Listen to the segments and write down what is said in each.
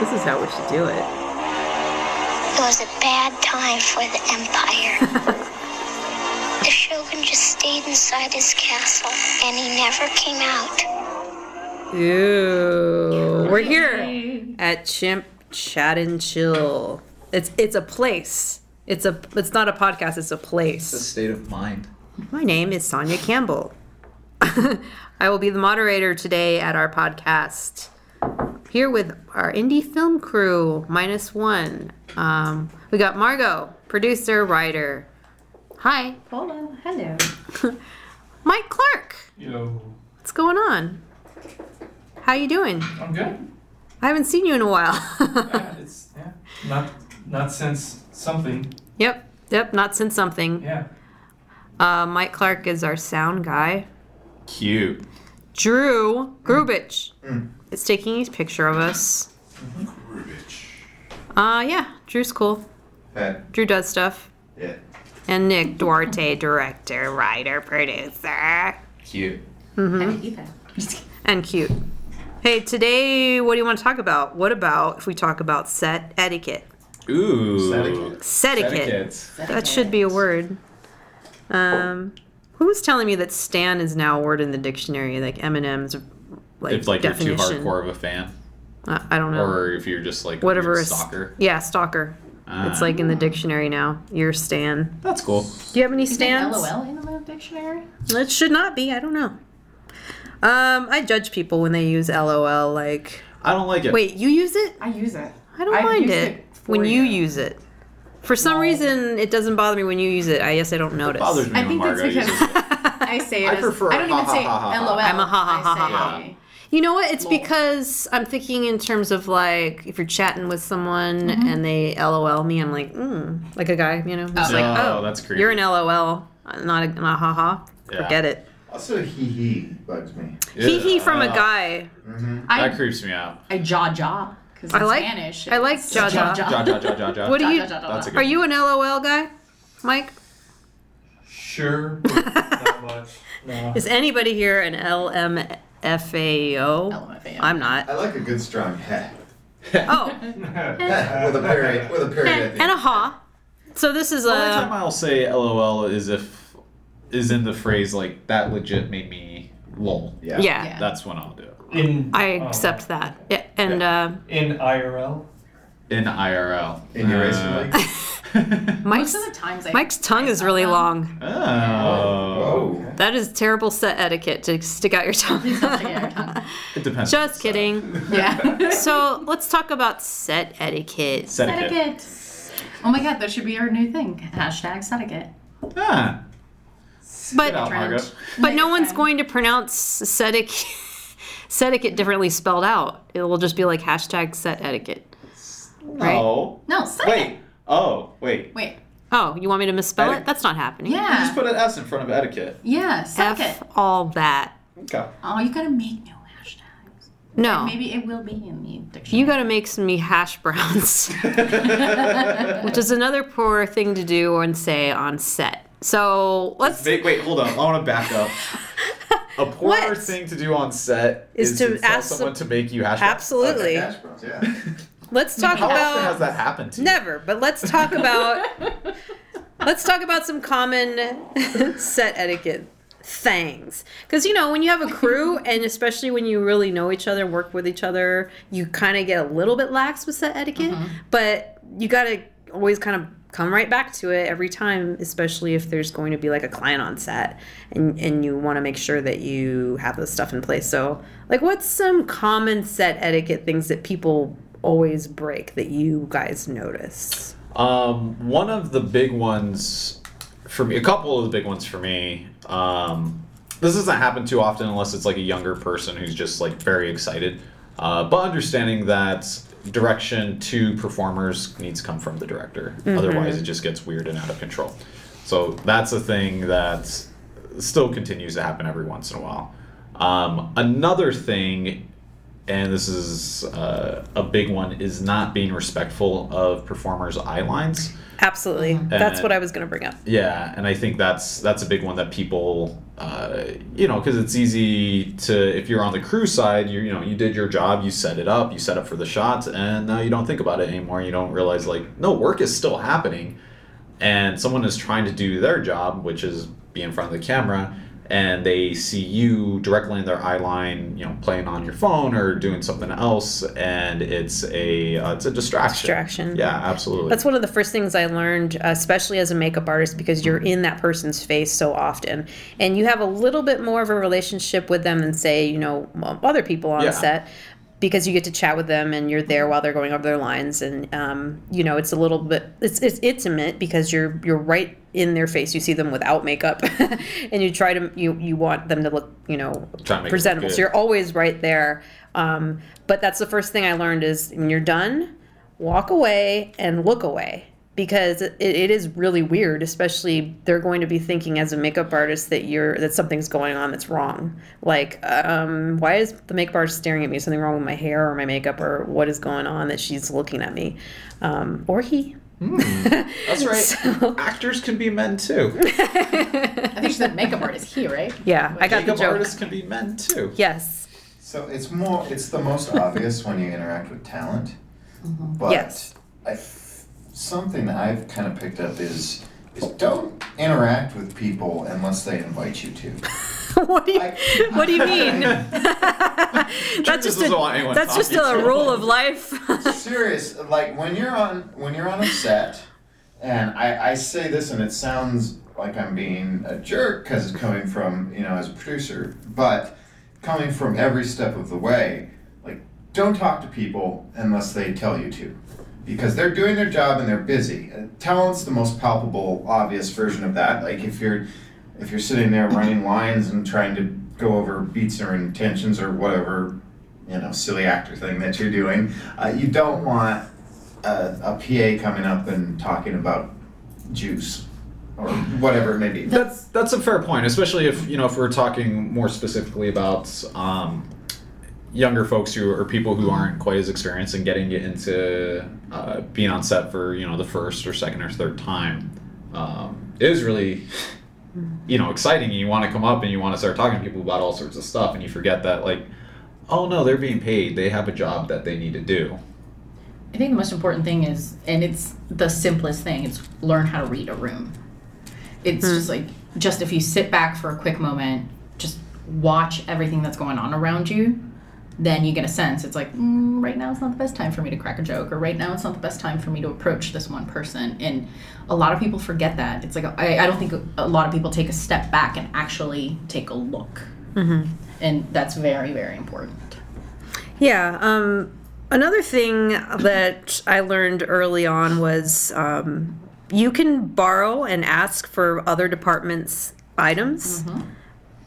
This is how we should do it. It was a bad time for the Empire. the Shogun just stayed inside his castle, and he never came out. Ooh, we're here at Chimp Chat and Chill. It's it's a place. It's a it's not a podcast. It's a The a state of mind. My name is Sonia Campbell. I will be the moderator today at our podcast. Here with our indie film crew, minus one. Um, we got Margot, producer, writer. Hi, Hello. Hello. Mike Clark. Yo, What's going on? How you doing? I'm good. I haven't seen you in a while. Yeah, it's yeah, not not since something. yep, yep, not since something. Yeah. Uh, Mike Clark is our sound guy. Cute. Drew Grubich is taking his picture of us. Uh, yeah, Drew's cool. Hey. Drew does stuff. Yeah. And Nick Duarte, director, writer, producer. Cute. Hey, Ethan. And cute. Hey, today, what do you want to talk about? What about if we talk about set etiquette? Ooh. Etiquette. Set etiquette. Etiquette. That should be a word. Um, who was telling me that Stan is now a word in the dictionary, like Eminem's like If like definition? you're too hardcore of a fan, Uh, I don't know. or if you're just like Whatever a is stalker. Yeah, stalker. It's Ah. like in the dictionary now. You're Stan. That's cool. Do you have any Is stands? LOL in the dictionary? It should not be. I don't know. Um, I judge people when they use LOL. Like, I don't like it. wait, you use it? I use it. I don't I've mind it, it when you you. use it. For some Well- reason, it doesn't bother me when you use it. I guess I don't notice. It bothers me I when think that's because uses it. I say it I as prefer I don't even ha, say ha, ha, ha. LOL. I'm a ha, ha, ha, I ha, say You know what? It's Lol. because I'm thinking in terms of like if you're chatting with someone Mm-hmm. and they LOL me, I'm like, mm, like a guy, you know, who's Oh. like, Oh, oh, that's creepy. You're an LOL, not a not a haha. Yeah. Forget it. Also, hee hee bugs me. Hee hee from a Uh, guy. I, That creeps me out. I jaw jaw because I like- Spanish. I like it's jaw jaw. Ja ja ja ja ja. What do you? jaw, jaw, jaw. That's a good. Are you an LOL guy, Mike? Sure. not much. No. Is anybody here an LMFAO? LMFAO. I'm not. I like a good strong heh. Oh, Heh, with a period. With a period at the and a ha. So this is The only time a I'll say LOL is if is in the phrase like that legit made me lol. Yeah. yeah. Yeah. That's when I'll do it. In I oh, accept that. Yeah, and uh, in IRL. In IRL. In your racing Uh, league. Mike's Most of the times I Mike's tongue is really long. Oh. Whoa. That is terrible set etiquette to stick out your tongue. It depends. Just kidding. Yeah. So let's talk about set etiquette. Etiquette. Etiquette. Oh my god, that should be our new thing. Hashtag set etiquette. Ah. But out, but no one's going to pronounce set etiquette, set etiquette differently spelled out. It will just be like hashtag set etiquette. Right? Oh. No, etiquette. Wait. Oh, wait. Wait. Oh, you want me to misspell Eti- it? That's not happening. You Yeah. just put an S in front of etiquette. Yeah. F Etiquette. all that. Okay. Oh, you gotta make new hashtags. No. Maybe it will be in the dictionary. You got to make some me hash browns, which is another poor thing to do and say on set. So let's. Wait, wait, hold on. I want to back up. A poor What? thing to do on set Is is, to to, tell ask someone some- to make you hash browns. Absolutely. Hash browns, yeah. Let's talk How about. often has that happened to you? Never, but let's talk about let's talk about some common set etiquette things. Because you know, when you have a crew, and especially when you really know each other, and work with each other, you kind of get a little bit lax with set etiquette. Mm-hmm. But you got to always kind of come right back to it every time, especially if there's going to be like a client on set, and and you want to make sure that you have the stuff in place. So, like, what's some common set etiquette things that people always break that you guys notice? Um, one of the big ones for me, a couple of the big ones for me. Um, this doesn't happen too often unless it's like a younger person who's just like very excited. Uh, but understanding that direction to performers needs to come from the director. Otherwise, it just gets weird and out of control. So that's a thing that still continues to happen every once in a while. Um, another thing and this is uh, a big one, is not being respectful of performers' eye lines. Absolutely. Mm-hmm. That's what I was going to bring up. Yeah, and I think that's that's a big one that people, uh, you know, because it's easy to if you're on the crew side, you you know you did your job, you set it up, you set up for the shots, and now you don't think about it anymore. You don't realize like no work is still happening, and someone is trying to do their job, which is be in front of the camera, and they see you directly in their eye line, you know, playing on your phone or doing something else, and it's a uh, it's a distraction. Distraction. Yeah, absolutely. That's one of the first things I learned, especially as a makeup artist, because you're in that person's face so often. And you have a little bit more of a relationship with them than, say, you know, other people on Yeah. set. Because you get to chat with them and you're there while they're going over their lines, and um, you know it's a little bit it's, it's intimate because you're you're right in their face. You see them without makeup, and you try to you you want them to look you know Try to make it look presentable. So you're always right there. Um, but that's the first thing I learned is when you're done, walk away and look away because it, it is really weird especially they're going to be thinking as a makeup artist that you're that something's going on that's wrong like um, why is the makeup artist staring at me something wrong with my hair or my makeup or what is going on that she's looking at me um, or he That's right. So- Actors can be men too. I think she said makeup artist here, right? yeah i got the Makeup artists can be men too. yes So it's more, it's the most obvious when you interact with talent. But Yes. I, something that I've kind of picked up is, is don't interact with people unless they invite you to. what do you I- what do you mean? That's just a, that's just a rule of life. Serious, like when you're on when you're on a set, and I, I say this and it sounds like I'm being a jerk because it's coming from you know as a producer, but coming from every step of the way, like don't talk to people unless they tell you to, because they're doing their job and they're busy. Uh, Talent's the most palpable, obvious version of that. Like if you're if you're sitting there running lines and trying to go over beats or intentions or whatever you know silly actor thing that you're doing uh, you don't want a, a pa coming up and talking about juice or whatever it may be That's that's a fair point, especially if you know if we're talking more specifically about um, younger folks who or people who aren't quite as experienced and getting it into uh, being on set for you know the first or second or third time. Um, it is really you know exciting. You want to come up and you want to start talking to people about all sorts of stuff, and you forget that like, oh no, they're being paid. They have a job that they need to do. I think the most important thing is, and it's the simplest thing, it's learn how to read a room. It's just like, just if you sit back for a quick moment, just watch everything that's going on around you, then you get a sense. It's like, mm, right now it's not the best time for me to crack a joke, or right now it's not the best time for me to approach this one person. And a lot of people forget that. It's like, I, I don't think a lot of people take a step back and actually take a look. And that's very, very important. Yeah. Um, another thing that I learned early on was um, you can borrow and ask for other departments' items.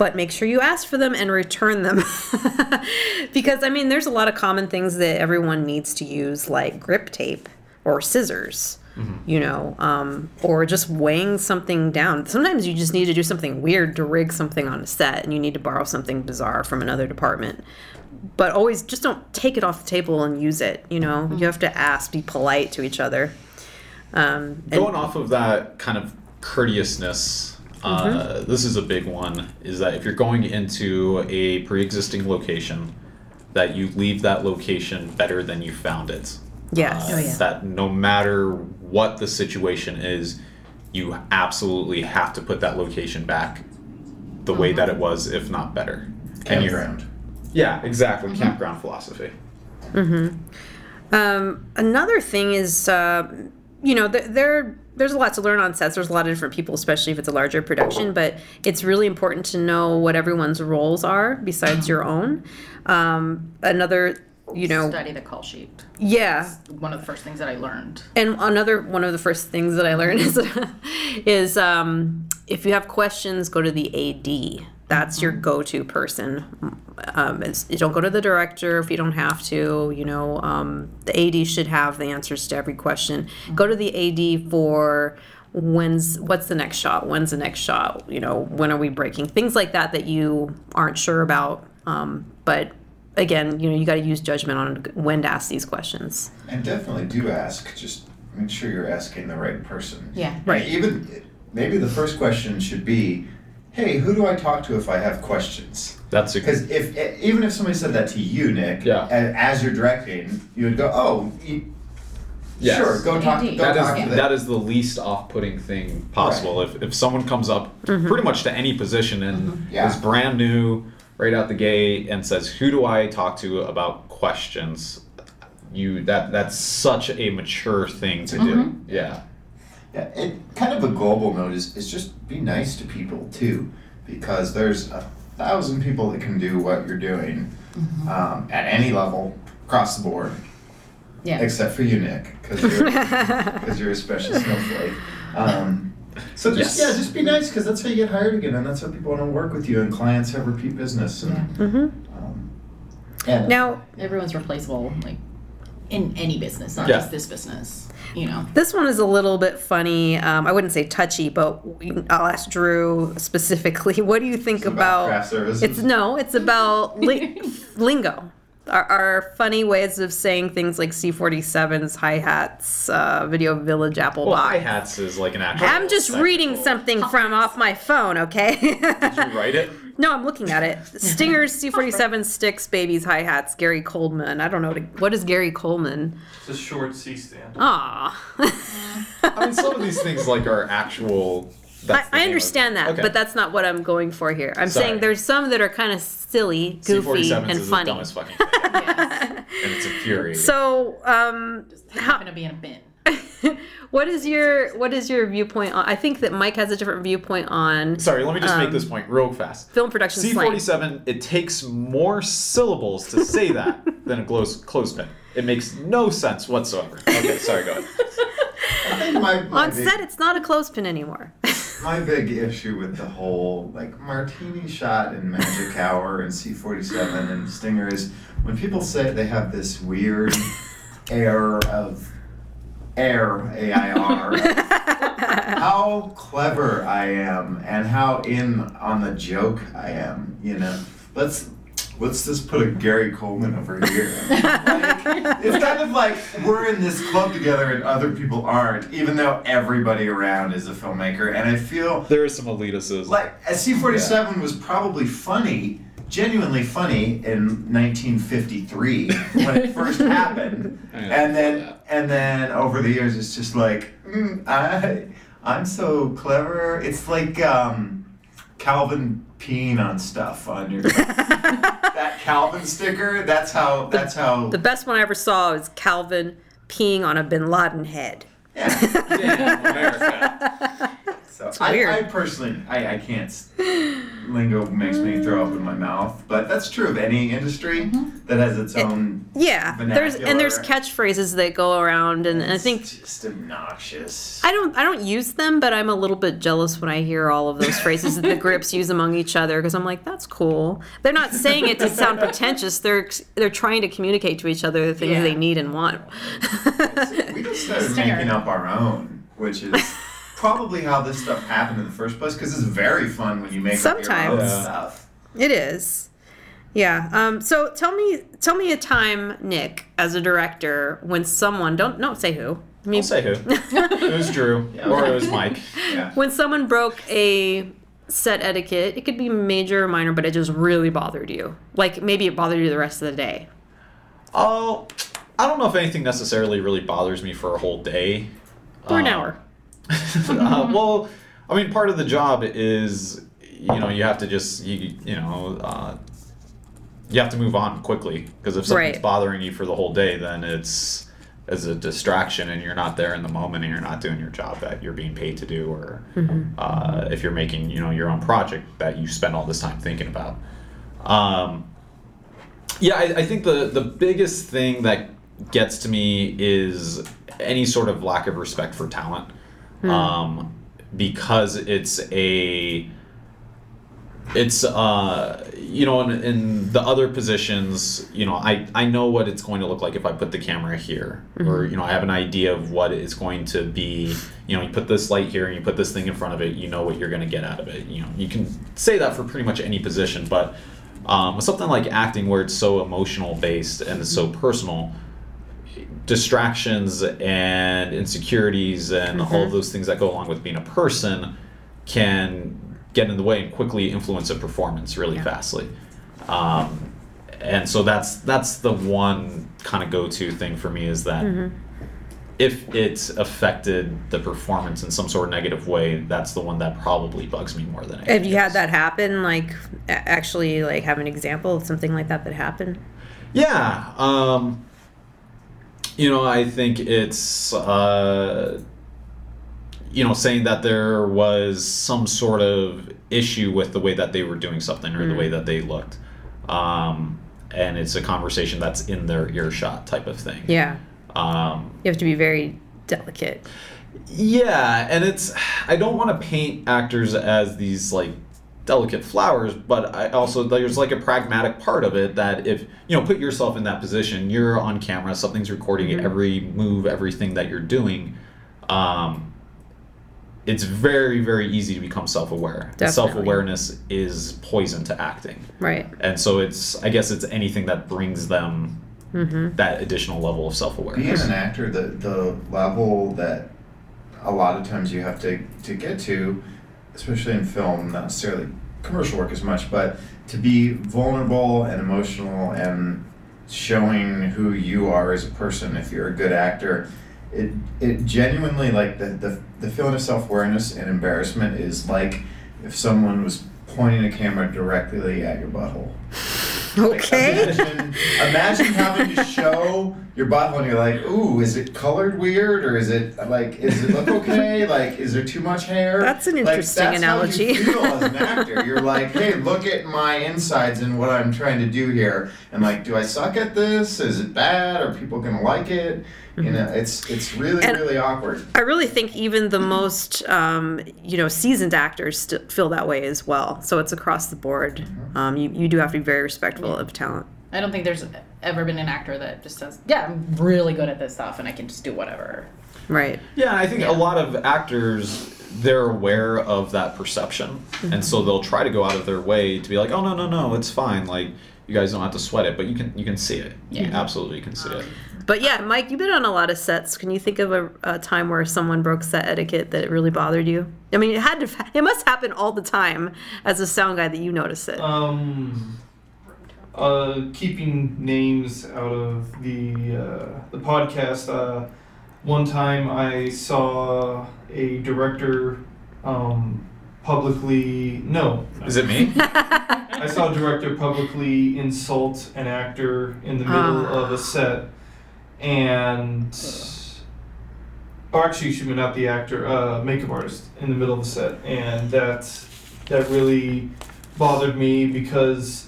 But make sure you ask for them and return them. because, I mean, there's a lot of common things that everyone needs to use, like grip tape or scissors, you know, um, or just weighing something down. Sometimes you just need to do something weird to rig something on a set and you need to borrow something bizarre from another department but always just don't take it off the table and use it. You know, you have to ask, be polite to each other. Um, and- Going off of that kind of courteousness, uh, this is a big one. Is that if you're going into a pre-existing location, that you leave that location better than you found it. yes, Uh, Oh, yeah. That no matter what the situation is, you absolutely have to put that location back the way that it was, if not better. And you- campground Yeah, exactly. Campground philosophy. Um, another thing is, uh, you know, th- there there's a lot to learn on sets. There's a lot of different people, especially if it's a larger production. But it's really important to know what everyone's roles are besides your own. Um, another, you know, Study the call sheet. yeah, One of the first things that I learned. And another one of the first things that I learned is is um, if you have questions, go to the AD. That's your go-to person. Um, you don't go to the director if you don't have to. You know, um, the AD should have the answers to every question. Go to the AD for when's what's the next shot? When's the next shot? You know, when are we breaking? Things like that that you aren't sure about. Um, but again, you know, you got to use judgment on when to ask these questions. And definitely do ask. Just make sure you're asking the right person. Yeah. Right. Even maybe the first question should be, "Hey, who do I talk to if I have questions?" That's a Because if even if somebody said that to you, Nick, Yeah. as you're directing, you would go, "Oh, you, Yes. sure, go talk, Indeed. go that talk is to them." that is the least off-putting thing possible. If if someone comes up mm-hmm. pretty much to any position and mm-hmm. Yeah. is brand new right out the gate and says, "Who do I talk to about questions?" You that that's such a mature thing to do. Mm-hmm. Yeah. Yeah, it kind of a global note is, is just be nice to people too, because there's a thousand people that can do what you're doing um, at any level across the board, Yeah. except for you, Nick, because you're because you're a special snowflake. Um, so just Yes. yeah, just be nice because that's how you get hired again, and that's how people want to work with you, and clients have repeat business. And, Yeah. um, and Now, Everyone's replaceable, like in any business, not Yeah. just this business. You know. this one is a little bit funny. Um, I wouldn't say touchy, but we, I'll ask Drew specifically. What do you think it's about craft services. It's no, it's about li- lingo. Our, our funny ways of saying things like C47s, hi hats, uh, Video Village, Apple Well, Box. hi hats is like an actual. I'm just reading something from off my phone, okay? Did you write it? no, I'm looking at it. Stingers, C47 sticks, babies, hi hats, Gary Coleman. I don't know what, what is Gary Coleman. It's a short C stand. Aw. I mean, some of these things like are actual. I, that's the I name of- understand that, Okay. but that's not what I'm going for here. I'm Sorry. saying there's some that are kind of silly, goofy, C47s and is funny. the dumbest fucking thing, and it's infuriating. So, um, how, Happen to be in a bin. what is your what is your viewpoint on? I think that Mike has a different viewpoint on Sorry, let me just make um, this point real fast. film production. C47, it takes more syllables to say that than a close clothespin. It makes no sense whatsoever. Okay, sorry, go ahead. My, my On big- set, it's not a clothespin anymore. My big issue with the whole like martini shot and magic hour and C forty seven and Stinger is when people say they have this weird air of air A I R how clever I am and how in on the joke I am, you know. Let's let's just put a Gary Coleman over here. Like, it's kind of like we're in this club together and other people aren't, even though everybody around is a filmmaker. And I feel There is some elitism. like a C-47 was probably funny, genuinely funny in 1953 when it first happened, I and then that. and then over the years it's just like mm, I I'm so clever. It's like um, Calvin peeing on stuff on your that Calvin sticker. That's how. That's how. the best one I ever saw was Calvin peeing on a Bin Laden head. yeah. Damn, So I, weird. I personally, I, I can't. Lingo makes me throw up in my mouth, but that's true of any industry Mm-hmm. that has its own. Yeah, there's and there's catchphrases that go around, and, and I think it's just obnoxious. I don't I don't use them, but I'm a little bit jealous when I hear all of those phrases that the grips use among each other because I'm like, that's cool. They're not saying it to sound pretentious. They're they're trying to communicate to each other the things Yeah. they need and want. we just started making up our own, which is probably how this stuff happened in the first place. Because it's very fun when you make up your own Sometimes. Yeah. stuff. It is. Yeah. Um, so tell me, tell me a time, Nick, as a director, when someone don't don't say who. I mean, I'll say who. It was Drew, or it was Mike. Yeah. when someone broke a set etiquette, it could be major or minor, but it just really bothered you. Like maybe it bothered you the rest of the day. Oh, I don't know if anything necessarily really bothers me for a whole day. For an Um, hour. uh, well, I mean, part of the job is, you know, you have to just, you, you know, uh, you have to move on quickly because if something's Right. bothering you for the whole day, then it's as a distraction and you're not there in the moment and you're not doing your job that you're being paid to do or uh, if you're making you know your own project that you spend all this time thinking about. Um, yeah I, I think the the biggest thing that gets to me is any sort of lack of respect for talent um, because it's a it's uh you know in, in the other positions you know I, I know what it's going to look like if i put the camera here. Or you know i have an idea of what it's going to be. You know you put this light here and you put this thing in front of it you know what you're going to get out of it. You know you can say that for pretty much any position but Um, something like acting, where it's so emotional based and it's so personal, distractions and insecurities and all of those things that go along with being a person can get in the way and quickly influence a performance really Yeah. fastly. Um, and so that's that's the one kind of go-to thing for me is that if it's affected the performance in some sort of negative way, that's the one that probably bugs me more than anything. Have you had that happen? Like, actually, like have an example of something like that that happened? Yeah. Um, you know, I think it's, uh, you know, saying that there was some sort of issue with the way that they were doing something or the way that they looked. Um, and it's a conversation that's in their earshot type of thing. Yeah, Um, you have to be very delicate. Yeah, and it's I don't want to paint actors as these like delicate flowers, but I also there's like a pragmatic part of it that if you know put yourself in that position, you're on camera, something's recording every move, everything that you're doing. Um, it's very very easy to become self-aware. Definitely. Self-awareness is poison to acting, Right. and so it's I guess it's anything that brings them that additional level of self-awareness. Being an actor, the the level that a lot of times you have to to get to, especially in film, not necessarily commercial work as much, but to be vulnerable and emotional and showing who you are as a person if you're a good actor it it genuinely like the the, the feeling of self-awareness and embarrassment is like if someone was pointing a camera directly at your butthole like, Okay. imagine, imagine having to show your butthole and you're like, ooh, is it colored weird or is it like, is it look okay? like, is there too much hair? That's an Like, interesting that's analogy. How you feel as an actor. You're like, hey, look at my insides and what I'm trying to do here. And like, do I suck at this? Is it bad? Are people gonna like it? You know, it's it's really And- really awkward. I really think even the most, um, you know, seasoned actors still feel that way as well. So it's across the board. Um, you, you do have to be very respectful of talent. I don't think there's ever been an actor that just says, "Yeah, I'm really good at this stuff, and I can just do whatever." Right. Yeah, I think Yeah. a lot of actors they're aware of that perception, and so they'll try to go out of their way to be like, "Oh no, no, no, it's fine. Like you guys don't have to sweat it, but you can you can see it. You Yeah. absolutely can see it." But yeah, Mike, you've been on a lot of sets. Can you think of a, a time where someone broke set etiquette that really bothered you? I mean, it had to. It must happen all the time as a sound guy that you notice it. Um, uh, keeping names out of the uh, the podcast. Uh, one time I saw a director um, publicly no, Is it me? I saw a director publicly insult an actor in the middle Ah. of a set, and actually, excuse not the actor, uh, makeup artist in the middle of the set, and that that really bothered me because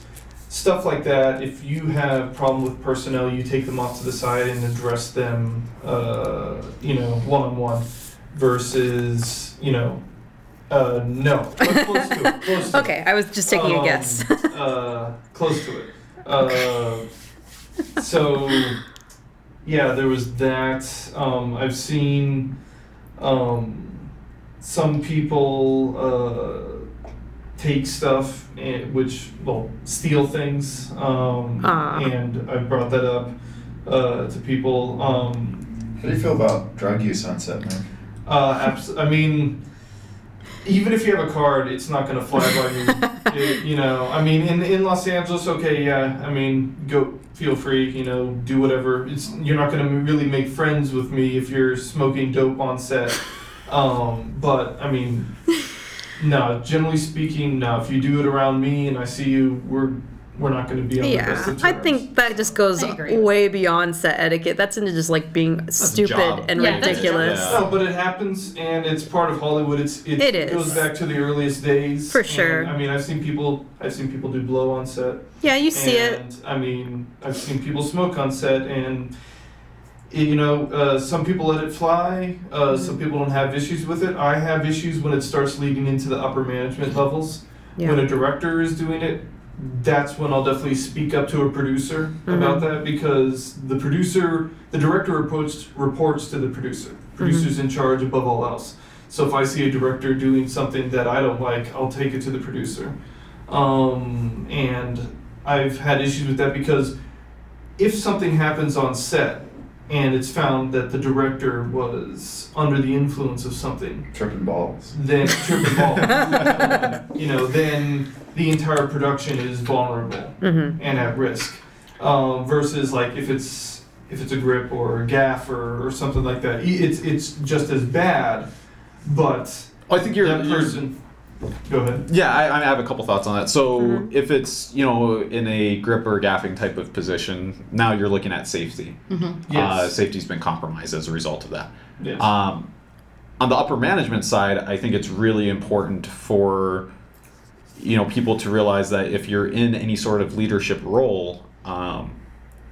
stuff like that. If you have problem with personnel, you take them off to the side and address them, uh, you know, one on one, versus you know. Uh, no, but close to it. Close to it okay, I was just taking a um, guess. uh, close to it. Uh, so, yeah, there was that. Um, I've seen um, some people uh, take stuff, and, which, well, steal things. Um, Ah. and I brought that up uh, to people. Um, How do you feel about drug use on set, Mike? uh, abs- I mean, even if you have a card, it's not going to fly by you. It- you know, I mean, in, in Los Angeles, okay, yeah, I mean, go feel free, you know, do whatever. It's you're not going to really make friends with me if you're smoking dope on set. Um, but I mean, no, generally speaking, no. If you do it around me and I see you, we're we're not going to be on the best Yeah, of terms. I think that just goes I agree. way beyond set etiquette. That's into just like being stupid job. and Yeah, that's a job. ridiculous. Yeah. No, but it happens, and it's part of Hollywood. It's it, It is. goes back to the earliest days. For and, sure. I mean, I've seen people. I've seen people do blow on set. Yeah, you see it. and, I mean, I've seen people smoke on set, and you know, uh, some people let it fly. Uh, Mm-hmm. Some people don't have issues with it. I have issues when it starts leading into the upper management levels. Yeah. When a director is doing it, that's when I'll definitely speak up to a producer Mm-hmm. about that because the producer, the director reports reports to the producer. Mm-hmm. Producer's in charge above all else. So if I see a director doing something that I don't like, I'll take it to the producer. Um, and I've had issues with that because if something happens on set and it's found that the director was under the influence of something, Tripping balls. then tripping balls, you know, then the entire production is vulnerable Mm-hmm. and at risk. Um, versus like if it's if it's a grip or a gaff or, or something like that, e- it's it's just as bad, but I think you're, that you're- person. Go ahead. Yeah, I, I have a couple thoughts on that. So Mhm. if it's you know in a grip or gaffing type of position, now you're looking at safety. Uh, Yes. safety's been compromised as a result of that. yes. Um, on the upper management side, I think it's really important for you know people to realize that if you're in any sort of leadership role, um,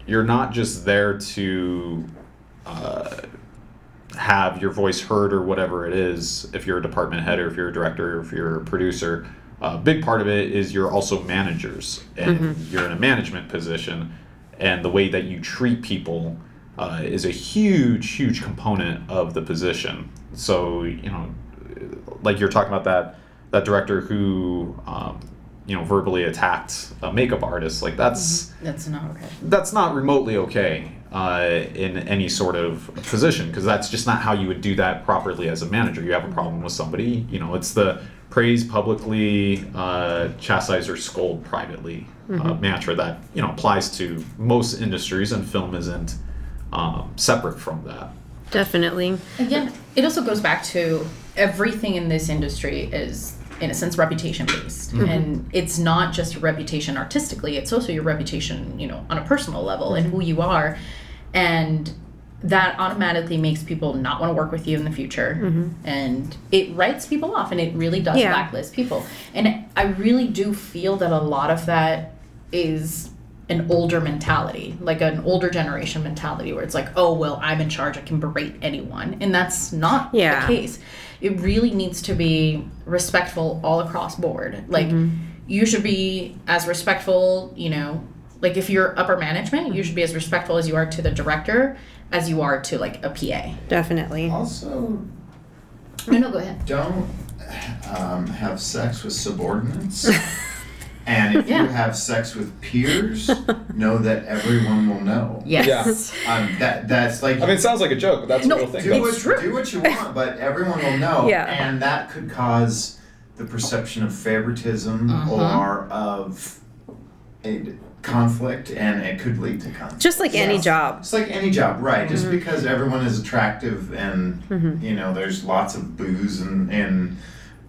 you're not just there to uh, have your voice heard or whatever it is. If you're a department head or if you're a director or if you're a producer, a big part of it is you're also managers and you're in a management position, and the way that you treat people uh, is a huge, huge component of the position. So you know, like you're talking about that that director who um, you know verbally attacked a makeup artist, like that's That's not okay. that's not remotely okay uh, in any sort of position because that's just not how you would do that properly as a manager. You have a problem with somebody, you know, it's the praise publicly, uh, chastise or scold privately uh, mantra that you know applies to most industries, and film isn't um, separate from that. Definitely. Again, it also goes back to everything in this industry is, in a sense, reputation based, and it's not just your reputation artistically; it's also your reputation, you know, on a personal level and who you are, and that automatically makes people not want to work with you in the future, mm-hmm. and it writes people off, and it really does Yeah. blacklist people. And I really do feel that a lot of that is an older mentality, like an older generation mentality, where it's like, oh, well, I'm in charge, I can berate anyone. And that's not Yeah. the case. It really needs to be respectful all across board. Like, mm-hmm. you should be as respectful, you know, like if you're upper management, you should be as respectful as you are to the director as you are to like a PA. Definitely. Also, No, no, go ahead. don't um, have sex with subordinates. and if Yeah. you have sex with peers, know that everyone will know. Yes. Um, that that's like I mean, it sounds like a joke, but that's No, a real thing. do It's what, true. do what you want, but everyone will know. Yeah. And that could cause the perception of favoritism Uh-huh. or of a conflict, and it could lead to conflict. Just like any job. It's like any job, right? Just Mm-hmm. because everyone is attractive and you know there's lots of booze and, and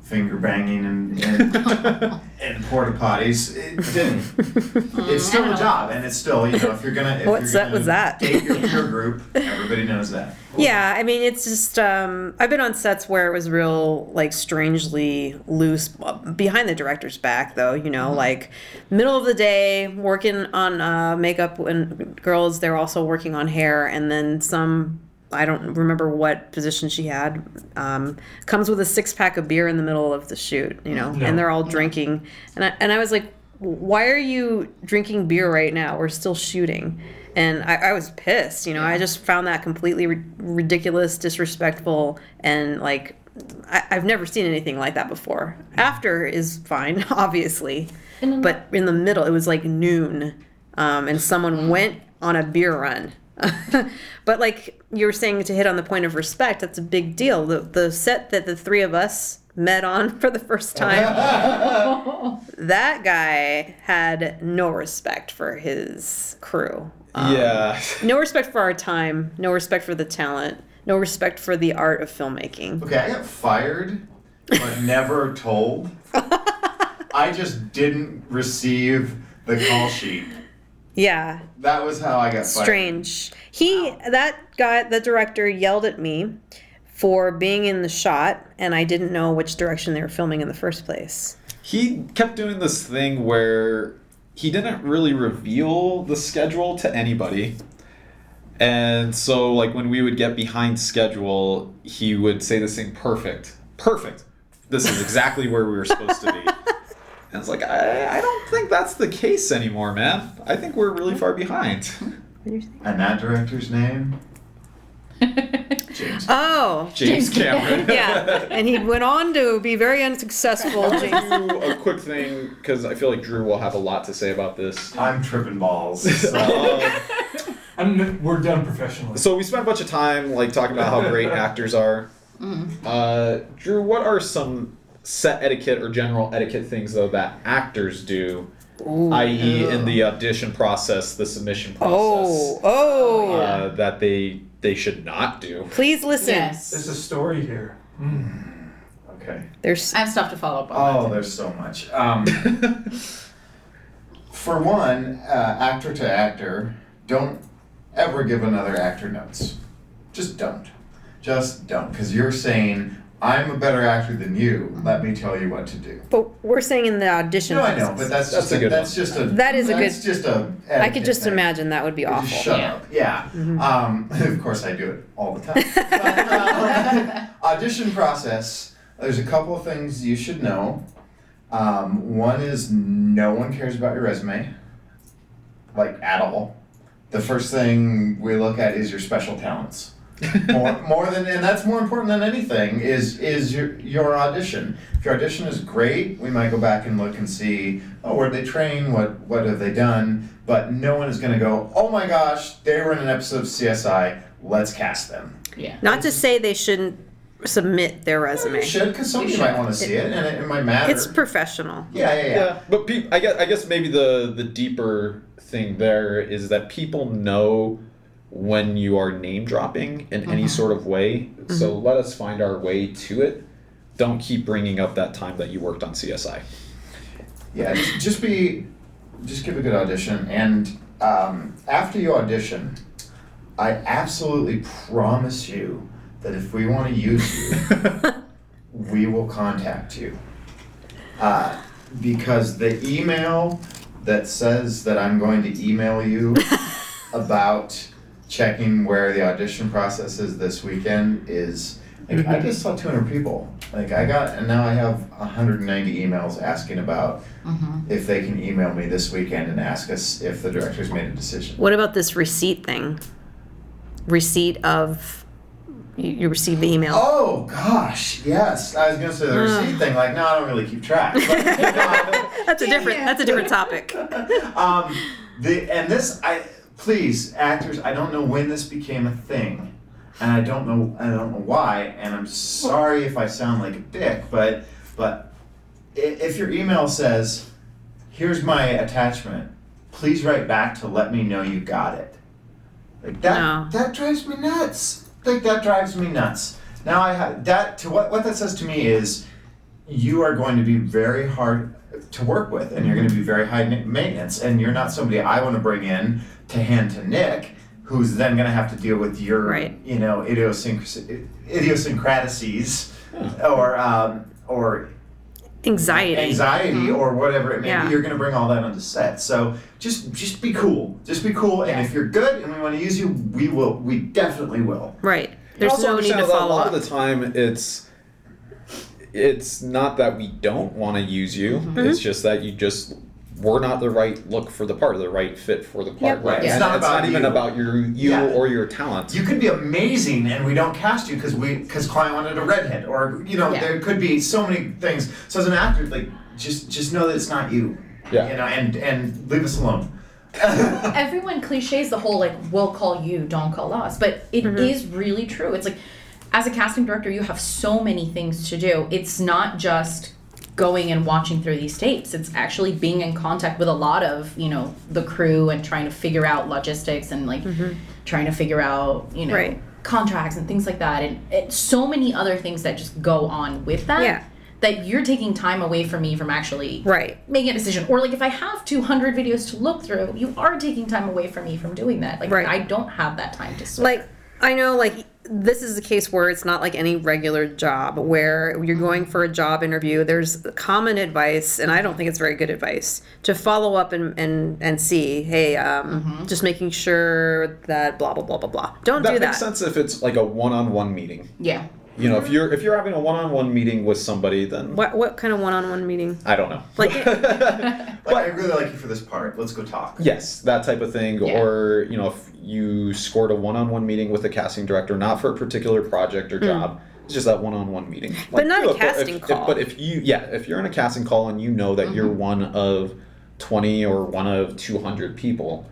finger banging and and, and porta potties, it didn't. It's still a job, and it's still you know if you're gonna if What you're set gonna was that? date your peer group, everybody knows that. Yeah, I mean, it's just um, I've been on sets where it was real, like, strangely loose uh, behind the director's back, though. You know, like middle of the day, working on uh, makeup, and girls they're also working on hair, and then some. I don't remember what position she had. Um, comes with a six pack of beer in the middle of the shoot, you know, No. and they're all drinking, and I, and I was like, why are you drinking beer right now? We're still shooting. And I, I was pissed, you know. I just found that completely ri- ridiculous, disrespectful, and like I, I've never seen anything like that before. After is fine, obviously, And then- but in the middle, it was like noon, um, and someone went on a beer run. but like you were saying, to hit on the point of respect, that's a big deal. The the set that the three of us met on for the first time that guy had no respect for his crew. Um, yeah. No respect for our time. No respect for the talent. No respect for the art of filmmaking. Okay, I got fired, but never told. I just didn't receive the call sheet. Yeah, That was how I got fired. strange. He, that guy, the director, yelled at me for being in the shot, and I didn't know which direction they were filming in the first place. he kept doing this thing where he didn't really reveal the schedule to anybody. And so, like, when we would get behind schedule, he would say this thing perfect. Perfect. This is exactly where we were supposed to be. And it's like, I, I don't think that's the case anymore, man. I think we're really far behind. And that director's name? James. Oh, James Cameron. yeah. And he went on to be very unsuccessful. James. do a quick thing because I feel like Drew will have a lot to say about this. I'm tripping balls. So. Um, I'm, we're done professionally. so we spent a bunch of time like talking about how great actors are. Uh, Drew, what are some set etiquette or general etiquette things though that actors do, i.e., in the audition process, the submission Oh, process, oh. uh, that they they should not do? Please listen. There's Yes. a story here. okay. There's I have stuff to follow up on. Oh, there's so much. Um, for one, uh, actor to actor, don't ever give another actor notes. Just don't. Just don't. Because you're saying, I'm a better actor than you. Let me tell you what to do. But we're saying in the audition. No, I know, but that's, That's just a a, good that's one. just a That is a good. that's good- just a I could just thing. imagine that would be Just awful. shut Yeah. up. Yeah. Um, of course, I do it all the time. But, uh, audition process. There's a couple of things you should know. Um, one is no one cares about your resume, like at all. The first thing we look at is your special talents. more, more than, and that's more important than anything. Is is your your audition? If your audition is great, we might go back and look and see, oh, where they train? What what have they done? But no one is going to go, oh my gosh, they were in an episode of CSI. Let's cast them. Yeah. Not to say they shouldn't submit their resume. You should, because somebody You might want to see it, and it, it might matter. It's professional. yeah, yeah, yeah. Yeah, but peop I guess I guess maybe the the deeper thing there is that people know when you are name dropping in any sort of way. So let us find our way to it. Don't keep bringing up that time that you worked on CSI. Yeah, just, just be, just give a good audition, and um, after you audition, I absolutely promise you that if we want to use you, we will contact you. Uh, because the email that says that I'm going to email you about checking where the audition process is this weekend is like I just saw 200 people. Like I got and now I have 190 emails asking about if they can email me this weekend and ask us if the director's made a decision. What about this receipt thing? Receipt of you, you received the email. Oh gosh, yes. I was gonna say the receipt thing. Like, no, I don't really keep track. But, that's a different. That's a different topic. um, the and this I please actors. I don't know when this became a thing, and I don't know I don't know why. And I'm sorry if I sound like a dick, but but if your email says, "Here's my attachment," please write back to let me know you got it. Like that No. that drives me nuts. Like that drives me nuts. Now I have that to what what that says to me is you are going to be very hard to work with and you're going to be very high maintenance and you're not somebody I want to bring in to hand to Nick who's then going to have to deal with your Right. you know idiosync- idiosyncrasies or um, or Anxiety. anxiety or whatever it may Yeah. be you're going to bring all that onto set so just just be cool just be cool and if you're good and we want to use you we will we definitely will Right. There's also no need to follow A lot up. of the time, it's it's not that we don't want to use you. Mm-hmm. It's just that you just we're not the right look for the part, the right fit for the part. Yep. Right. And It's not it's about not even about your you Yeah. or your talent. you could be amazing and we don't cast you because we because client wanted a redhead or you know Yeah. there could be so many things so as an actor like just just know that it's not you Yeah. you know and and leave us alone everyone cliches the whole like we'll call you don't call us but it mm-hmm. is really true it's like as a casting director you have so many things to do it's not just going and watching through these tapes it's actually being in contact with a lot of you know the crew and trying to figure out logistics and like mm-hmm. trying to figure out you know Right. contracts and things like that and it, so many other things that just go on with that Yeah. that you're taking time away from me from actually Right. making a decision or like if i have 200 videos to look through you are taking time away from me from doing that like Right. i don't have that time to spare. like I know like this is a case where it's not like any regular job where you're going for a job interview. There's common advice, and I don't think it's very good advice to follow up and and, and see, hey, um, just making sure that blah blah blah blah blah. Don't that do makes that. sense if it's like a one-on-one meeting. yeah You know, if you're if you're having a one-on-one meeting with somebody, then What what kind of one-on-one meeting? I don't know. Like- Like, I really like you for this part. Let's go talk. Yes, that type of thing. Yeah. Or, you know, if you scored a one on one meeting with a casting director, not for a particular project or job, it's just that one on one meeting. But not a look, if- casting if- call. but if you, yeah, if you're in a casting call and you know that you're Mm-hmm. one of 20 or one of 200 people,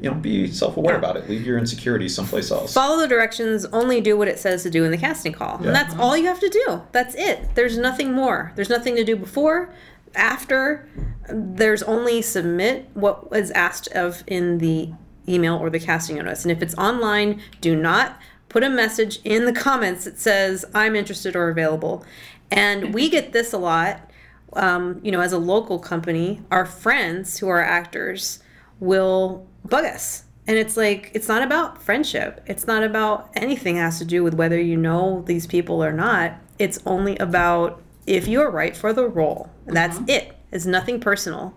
you know, be self aware Yeah. about it. Leave your insecurities someplace else. Follow the directions, only do what it says to do in the casting call. Yeah. And that's all you have to do. That's it. There's nothing more. There's nothing to do before, after. There's only submit what was asked of in the email or the casting notice. And if it's online, do not put a message in the comments that says, I'm interested or available. And we get this a lot. Um, you know, as a local company, our friends who are actors will bug us. And it's like, it's not about friendship. It's not about anything has to do with whether you know these people or not. It's only about if you're right for the role. That's mm-hmm. it. It's nothing personal.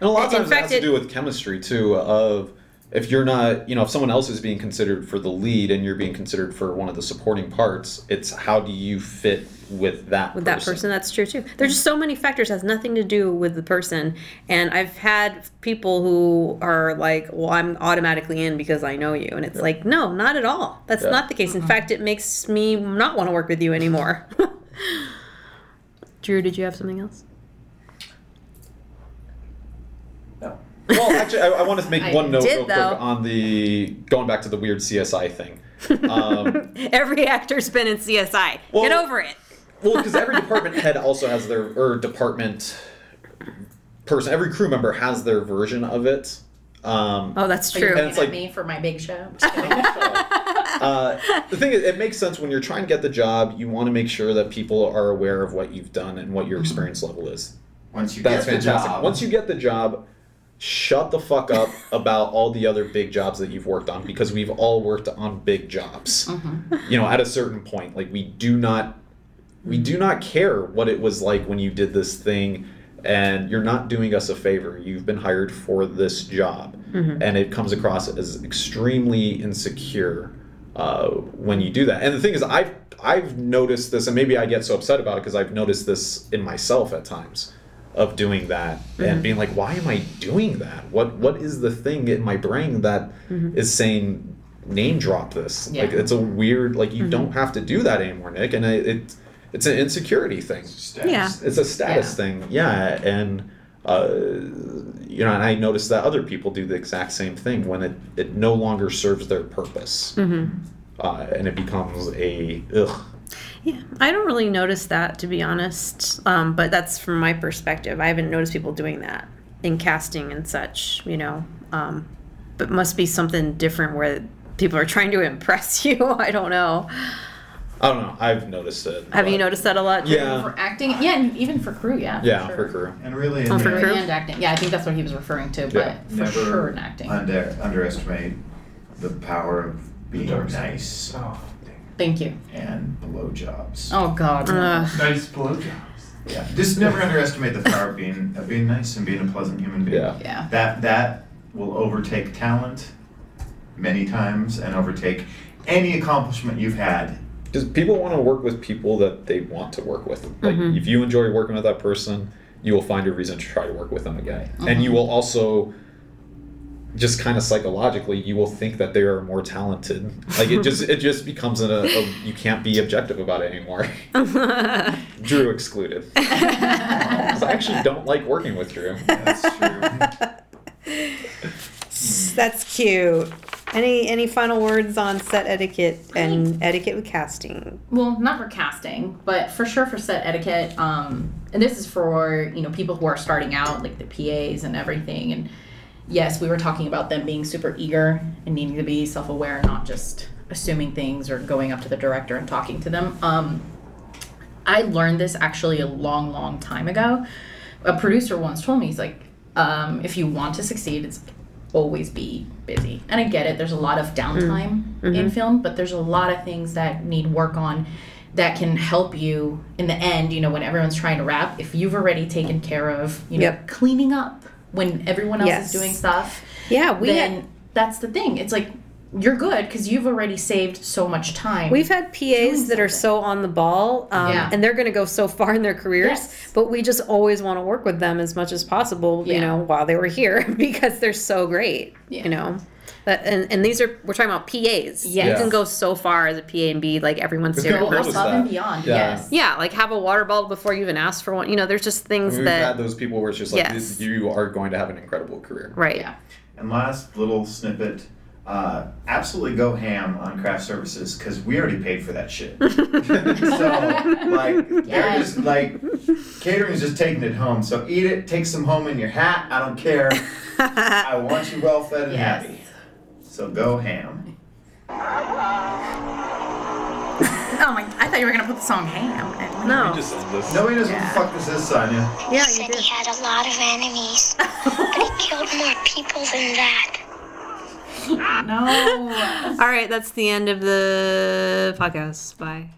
And a lot of In times it fact, has to do with chemistry too. Of if you're not, you know, if someone else is being considered for the lead and you're being considered for one of the supporting parts, it's how do you fit with that with that person? that's true too. There's just so many factors has nothing to do with the person. And i've had people who are like well i'm automatically in because i know you. And it's like no not at all. That's Yeah. not the case. In fact it makes me not want to work with you anymore. Drew did you have something else Well, actually, I, I want to make I one note did, real quick though. on the going back to the weird CSI thing. Um, every actor's been in csi get over it well, because every department head also has their or department person, every crew member has their version of it. Um, oh that's Are you true And looking it's at like- me for my big show? Uh, the thing is, it makes sense when you're trying to get the job. You want to make sure that people are aware of what you've done and what your experience level is. Once you That's get the fantastic. job, Once you get the job, shut the fuck up about all the other big jobs that you've worked on because we've all worked on big jobs. You know, at a certain point, like we do not we do not care what it was like when you did this thing and you're not doing us a favor. You've been hired for this job. And it comes across as extremely insecure uh, when you do that. And the thing is, I've I've noticed this, and maybe I get so upset about it because I've noticed this in myself at times of doing that and being like, why am I doing that? What what is the thing in my brain that is saying name drop this? Like it's a weird like you don't have to do that anymore, Nick, and it, it it's an insecurity thing. Status. Yeah. It's a status Yeah. thing, yeah, and. Uh, you know, and I noticed that other people do the exact same thing when it, it no longer serves their purpose, uh, and it becomes a ugh. Yeah, I don't really notice that to be honest. Um, but that's from my perspective. I haven't noticed people doing that in casting and such, you know. Um, but must be something different where people are trying to impress you. I don't know. I don't know. I've noticed it. Have you noticed that a lot? Drew? Yeah. for acting, yeah, and even for crew, yeah. Yeah, sure. for crew. And really, in Oh, for end, crew? And acting, yeah, I think that's what he was referring to, but Yeah. for never sure in acting. Under, underestimate the power of being nice Oh, Thank you. and blowjobs. Oh God. no. Ugh. nice blowjobs. Yeah, just never underestimate the power of being of being nice and being a pleasant human being. Yeah. Yeah. That that will overtake talent many times and overtake any accomplishment you've had. Because people want to work with people that they want to work with. Like, mm-hmm. if you enjoy working with that person, you will find a reason to try to work with them again. And you mm-hmm. will also, just kind of psychologically, you will think that they are more talented. Like it just, it just becomes a, a you can't be objective about it anymore. Drew excluded. 'Cause I actually don't like working with Drew. That's true. That's cute. Any any final words on set etiquette and etiquette with casting? Well, not for casting, but for sure for set etiquette. Um, and this is for you know people who are starting out, like the PAs and everything. And yes, we were talking about them being super eager and needing to be self-aware, not just assuming things or going up to the director and talking to them. Um, I learned this actually a long, long time ago. A producer once told me, he's like, um, if you want to succeed, it's always be busy. And I get it, there's a lot of downtime in film, but there's a lot of things that need work on that can help you in the end, you know, when everyone's trying to wrap, if you've already taken care of, you know, Yep. cleaning up when everyone else Yes. is doing stuff, Yeah, we then had, that's the thing. It's like you're good because you've already saved so much time. We've had PAs that are so on the ball, um, Yeah. and they're going to go so far in their careers. Yes. But we just always want to work with them as much as possible, you know, while they were here because they're so great. Yeah. You know, that, and and these are we're talking about PAs. You Yes. can go so far as a PA and be like everyone's It's favorite gonna person. notice above and beyond. Yeah. Yes. Yeah, like have a water bottle before you even ask for one. You know, there's just things We've that had those people where it's just like Yes. you are going to have an incredible career. right. Yeah. And last little snippet, uh, absolutely go ham on craft services because we already paid for that shit. so like they're Yes. just like catering's just taking it home. So eat it, take some home in your hat. I don't care. I want you well fed and Yes. happy. So go ham. Oh my! I thought you were gonna put the song "Ham." No. We just end this. Nobody knows Yeah. what the fuck this is, Sonya. Yeah, he you said did. he had a lot of enemies, but he killed more people than that. No. All right, that's the end of the podcast. Bye.